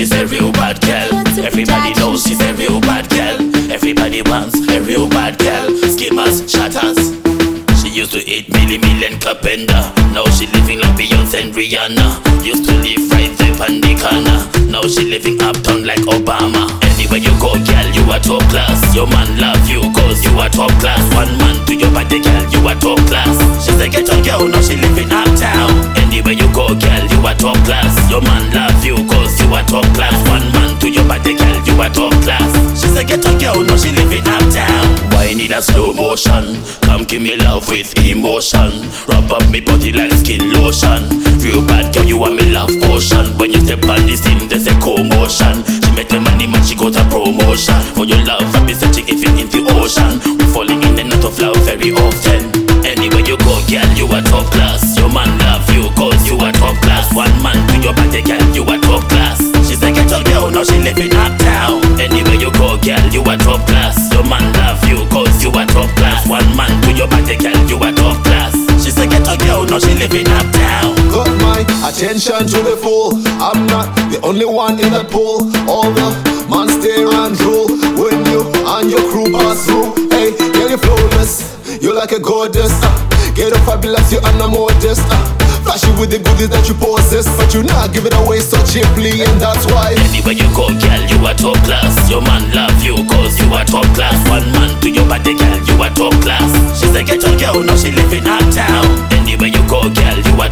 she's a real bad girl. Everybody knows she's a real bad girl. Everybody wants a real bad girl. Skimmers, Shottaz. She used to eat milli million capenda. Now she living like Beyonce and Rihanna. Used to live right there on the corner. Now she living uptown like Obama. Anywhere you go, girl, you are top class. Your man love you cause you are top class. One man to your body, girl, you are top class. She's a ghetto girl, now she living uptown. Anywhere you go, girl, you are top class. Your man love top class. One man to your body, girl, you are top class. She's a ghetto girl, now she living uptown. Why need a slow motion? Come give me love with emotion. Rub up me body like skin lotion. Real bad girl, you are me love potion. When you step on the scene, there's a commotion. She make the money man, she got a promotion. For your love, I be searching even in the ocean. We falling in and out of love very often. Anywhere you go, girl, you are top class. Your man love you cause you are top class. One man she living uptown. Got my attention to the full. I'm not the only one in that pool. All the man stare and drool when you and your crew pass through. Hey, girl, you flawless. You like a goddess. Uh, get up fabulous, you are no modest. Uh, flashy with the goodies that you possess, but you not give it away so cheaply, and that's why. Anywhere you go, girl, you are top class. Your man love you cause you are top class. One man to your body,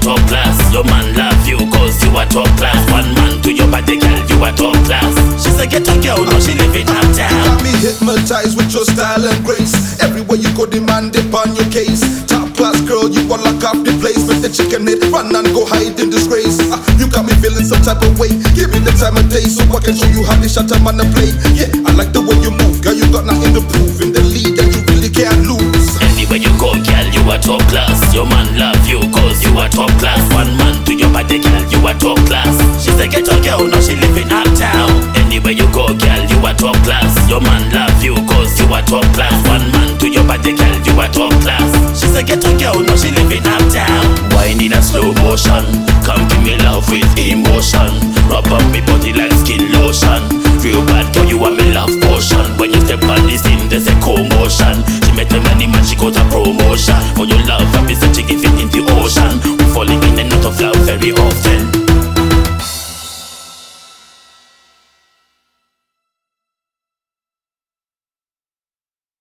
top class. Your man love you cause you are top class. One man to your body, girl, you are top class. She She's a ghetto girl, now she living uptown. Got me hypnotized with your style and grace. Everywhere you go, demand upon your case. Top class girl, you wanna lock off the place. With the chicken head, run and go hide in disgrace. Ah, you got me feeling some type of way. Give me the time of day so I can show you how this shut up on the play. Yeah, I like the girl, you are top class. Your man love you cause you are top class. One man to your body, girl, you are top class. She's a ghetto girl, now she living uptown. Anywhere you go, girl, you are top class. Your man love you cause you are top class. One man to your body, girl, you are top class. She's a ghetto girl, now she living uptown. Wine in a slow motion. Come give me love with emotion. Rub very often.